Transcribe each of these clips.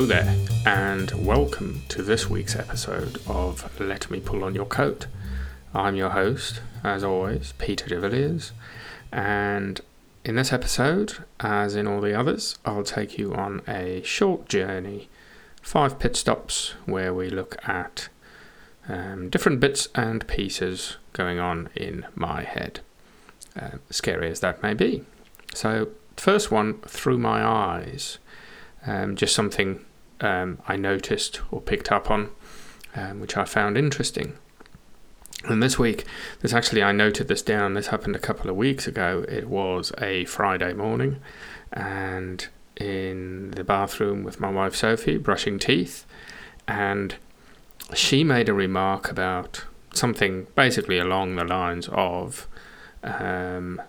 Hello there, and welcome to this week's episode of Let Me Pull on Your Coat. I'm your host, as always, Peter de Villiers, and in this episode, as in all the others, I'll take you on a short journey, five pit stops, where we look at um, different bits and pieces going on in my head, uh, scary as that may be. So, first one, through my eyes um, just something um, I noticed or picked up on, um, which I found interesting. And this week, this actually, I noted this down. This happened a couple of weeks ago. It was a Friday morning, and in the bathroom with my wife Sophie, brushing teeth, and she made a remark about something basically along the lines of, um,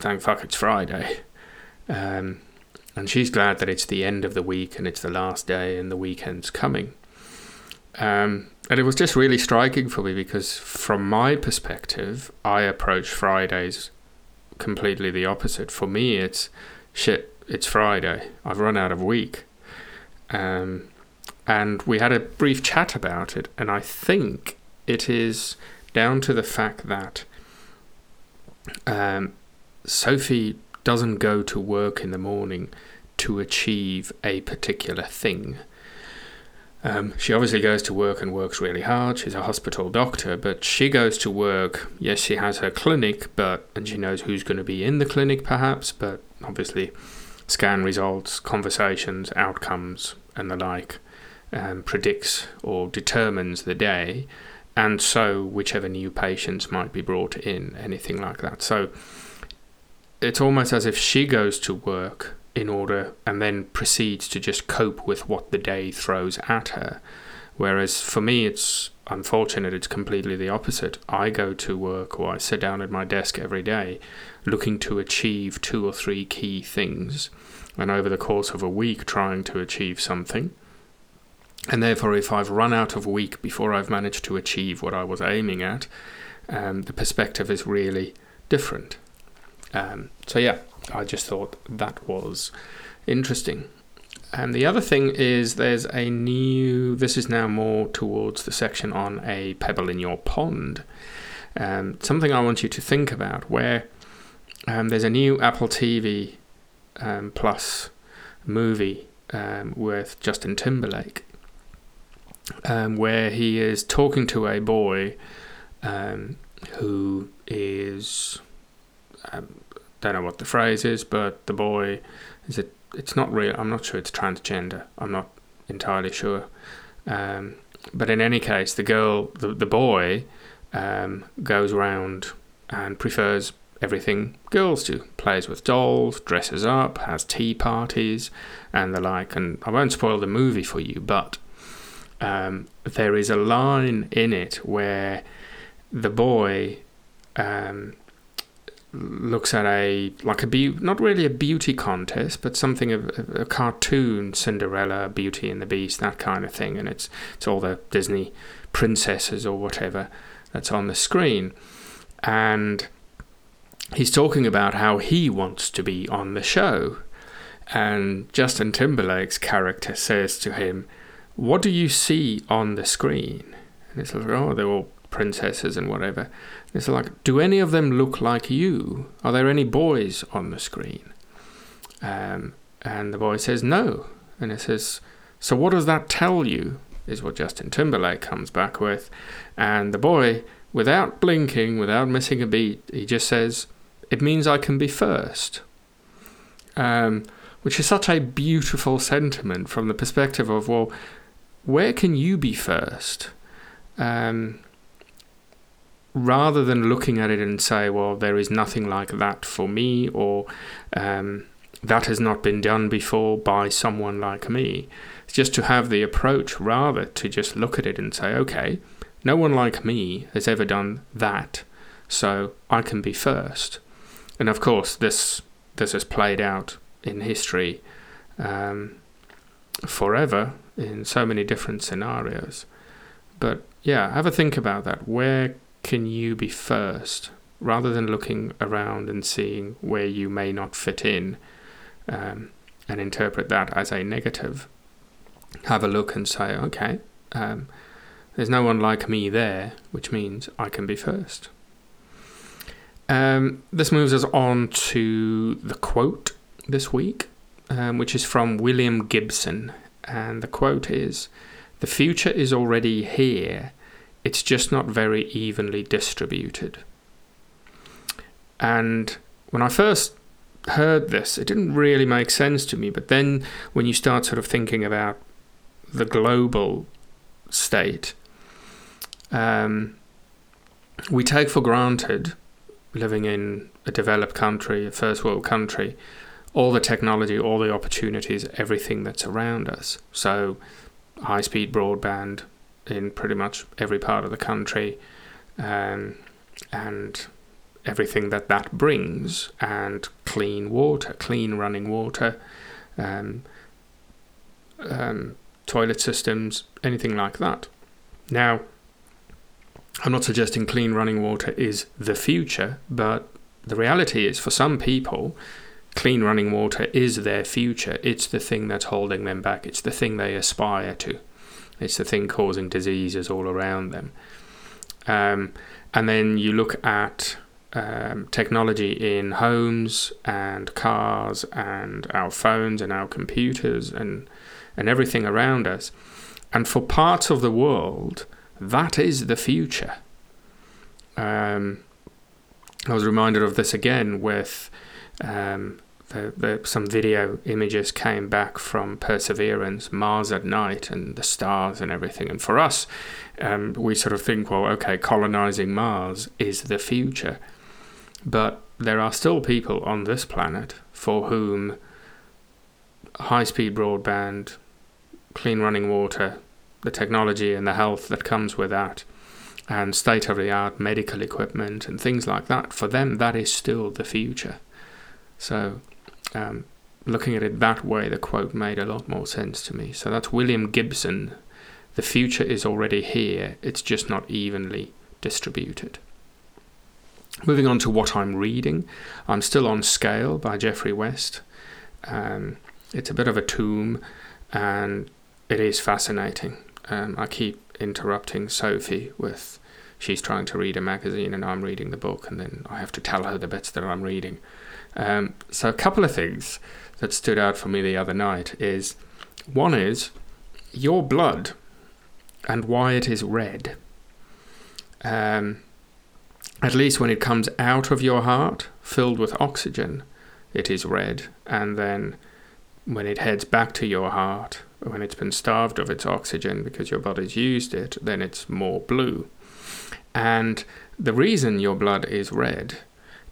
"Thank fuck it's Friday." Um, and she's glad that it's the end of the week and it's the last day and the weekend's coming. Um, and it was just really striking for me because, from my perspective, I approach Fridays completely the opposite. For me, it's shit, it's Friday. I've run out of week. Um, and we had a brief chat about it, and I think it is down to the fact that um, Sophie doesn't go to work in the morning to achieve a particular thing. Um, she obviously goes to work and works really hard. She's a hospital doctor, but she goes to work. Yes, she has her clinic, but and she knows who's going to be in the clinic, perhaps. But obviously, scan results, conversations, outcomes, and the like um, predicts or determines the day, and so whichever new patients might be brought in, anything like that. So it's almost as if she goes to work in order and then proceeds to just cope with what the day throws at her. Whereas for me, it's unfortunate, it's completely the opposite. I go to work or I sit down at my desk every day looking to achieve two or three key things, and over the course of a week, trying to achieve something. And therefore, if I've run out of week before I've managed to achieve what I was aiming at, um, the perspective is really different. Um, so yeah, I just thought that was interesting. And the other thing is there's a new, this is now more towards the section on a pebble in your pond. Um, something I want you to think about where um, there's a new Apple TV um, Plus movie um, with Justin Timberlake um, where he is talking to a boy um, who is um, don't know what the phrase is, but the boy is it. It's not real. I'm not sure it's transgender. I'm not entirely sure. Um, but in any case, the girl, the the boy, um, goes around and prefers everything girls do. Plays with dolls, dresses up, has tea parties, and the like. And I won't spoil the movie for you, but um, there is a line in it where the boy um, looks at a like a be- not really a beauty contest, but something of a, a cartoon Cinderella, Beauty and the Beast, that kind of thing, and it's it's all the Disney princesses or whatever that's on the screen, and he's talking about how he wants to be on the show, and Justin Timberlake's character says to him, "What do you see on the screen?" And it's like, "Oh, they're all princesses and whatever." It's like, do any of them look like you? Are there any boys on the screen? Um, and the boy says, no. And it says, so what does that tell you? Is what Justin Timberlake comes back with. And the boy, without blinking, without missing a beat, he just says, it means I can be first. Um, which is such a beautiful sentiment from the perspective of, well, where can you be first? Um, rather than looking at it and say, well, there is nothing like that for me, or um, that has not been done before by someone like me, it's just to have the approach rather to just look at it and say, okay, no one like me has ever done that, so I can be first. And of course, this this has played out in history um, forever in so many different scenarios. But yeah, have a think about that. Where can you be first rather than looking around and seeing where you may not fit in um, and interpret that as a negative, have a look and say, okay, um, there's no one like me there, which means I can be first. Um, this moves us on to the quote this week, um, which is from William Gibson. And the quote is The future is already here, it's just not very evenly distributed. And when I first heard this, it didn't really make sense to me. But then when you start sort of thinking about the global state, um, we take for granted living in a developed country, a first world country, all the technology, all the opportunities, everything that's around us. So, high speed broadband in pretty much every part of the country, um, and everything that that brings, and clean water, clean running water, um, um, toilet systems, anything like that. Now, I'm not suggesting clean running water is the future, but the reality is for some people, clean running water is their future. It's the thing that's holding them back, it's the thing they aspire to, it's the thing causing diseases all around them. Um, and then you look at um, technology in homes and cars and our phones and our computers and and everything around us. And for parts of the world, that is the future. Um, I was reminded of this again with um, the, the, some video images came back from Perseverance, Mars at night, and the stars and everything. And for us, um, we sort of think, well, okay, colonizing Mars is the future. But there are still people on this planet for whom high speed broadband, clean running water, the technology and the health that comes with that, and state of the art medical equipment and things like that, for them, that is still the future. So, um, looking at it that way, the quote made a lot more sense to me. So, that's William Gibson. The future is already here, it's just not evenly distributed. Moving on to what I'm reading, I'm still on Scale by Geoffrey West. Um, it's a bit of a tomb and it is fascinating. Um, I keep interrupting Sophie with she's trying to read a magazine and I'm reading the book, and then I have to tell her the bits that I'm reading. Um, so, a couple of things that stood out for me the other night is one is your blood and why it is red. Um, at least when it comes out of your heart, filled with oxygen, it is red, and then when it heads back to your heart, when it's been starved of its oxygen because your body's used it, then it's more blue. And the reason your blood is red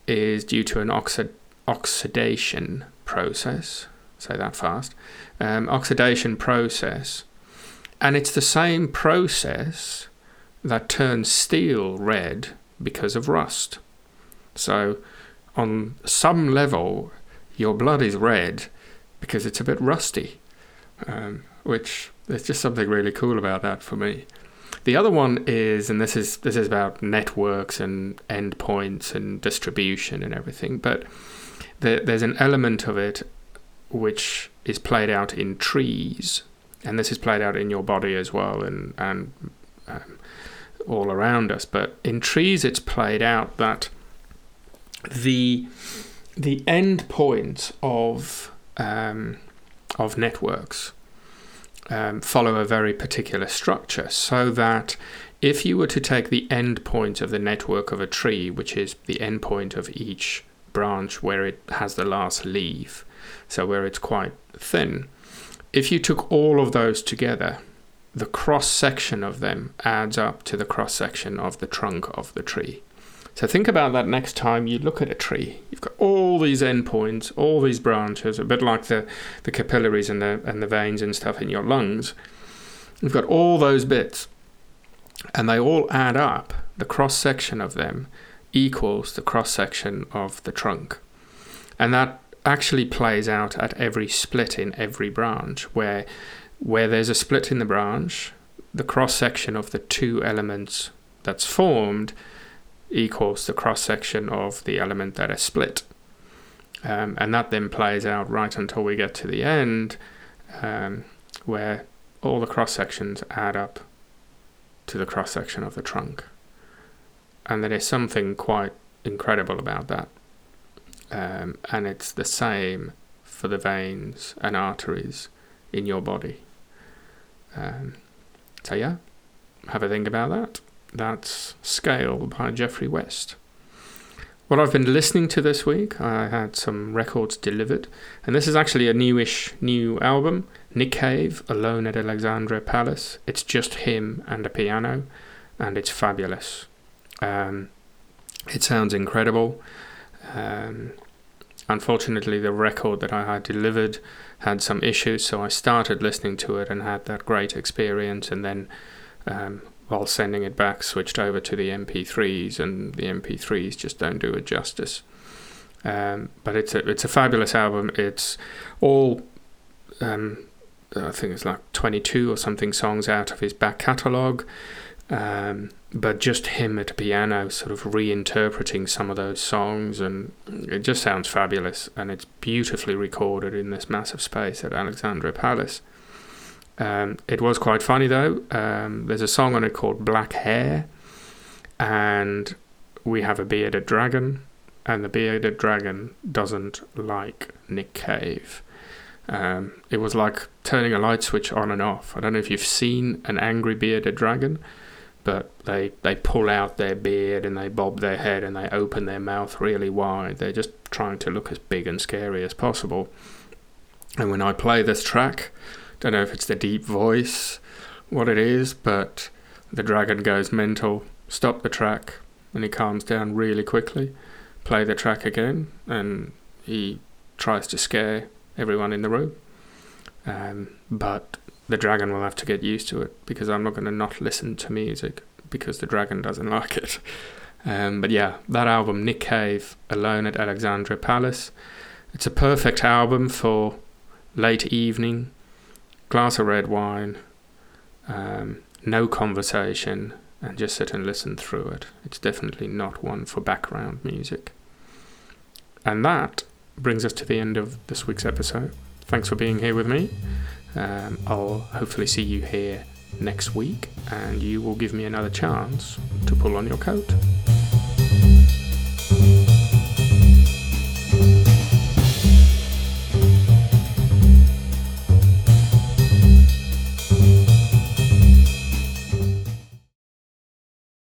is due to an oxi- oxidation process. Say that fast. Um, oxidation process. And it's the same process that turns steel red because of rust. So, on some level, your blood is red because it's a bit rusty um, which there's just something really cool about that for me. The other one is, and this is this is about networks and endpoints and distribution and everything, but the, there's an element of it which is played out in trees, and this is played out in your body as well, and and um, all around us. But in trees, it's played out that the the end point of um, of networks um, follow a very particular structure so that if you were to take the endpoint of the network of a tree, which is the endpoint of each branch where it has the last leaf, so where it's quite thin, if you took all of those together, the cross section of them adds up to the cross section of the trunk of the tree. So think about that next time you look at a tree. You've got all these endpoints, all these branches, a bit like the, the capillaries and the and the veins and stuff in your lungs. You've got all those bits, and they all add up. The cross section of them equals the cross section of the trunk, and that actually plays out at every split in every branch where where there's a split in the branch, the cross section of the two elements that's formed equals the cross section of the element that is split. Um, and that then plays out right until we get to the end, um, where all the cross sections add up to the cross section of the trunk. And there is something quite incredible about that. Um, and it's the same for the veins and arteries in your body. Um, so, yeah, have a think about that. That's Scale by Geoffrey West. What I've been listening to this week, I had some records delivered, and this is actually a newish new album. Nick Cave, Alone at Alexandra Palace. It's just him and a piano, and it's fabulous. Um, it sounds incredible. Um, unfortunately, the record that I had delivered had some issues, so I started listening to it and had that great experience, and then um, while sending it back, switched over to the MP3s, and the MP3s just don't do it justice. Um, but it's a it's a fabulous album. It's all um, I think it's like 22 or something songs out of his back catalogue. Um, but just him at piano, sort of reinterpreting some of those songs, and it just sounds fabulous. And it's beautifully recorded in this massive space at Alexandra Palace. Um, it was quite funny though. Um, there's a song on it called Black Hair, and we have a bearded dragon, and the bearded dragon doesn't like Nick Cave. Um, it was like turning a light switch on and off. I don't know if you've seen an angry bearded dragon, but they, they pull out their beard and they bob their head and they open their mouth really wide. They're just trying to look as big and scary as possible. And when I play this track, don't know if it's the deep voice, what it is, but the dragon goes mental. Stop the track, and he calms down really quickly. Play the track again, and he tries to scare everyone in the room. Um, but the dragon will have to get used to it because I'm not going to not listen to music because the dragon doesn't like it. Um, but yeah, that album, Nick Cave, Alone at Alexandra Palace, it's a perfect album for late evening glass of red wine, um, no conversation, and just sit and listen through it. It's definitely not one for background music. And that brings us to the end of this week's episode. Thanks for being here with me. Um, I'll hopefully see you here next week, and you will give me another chance to pull on your coat.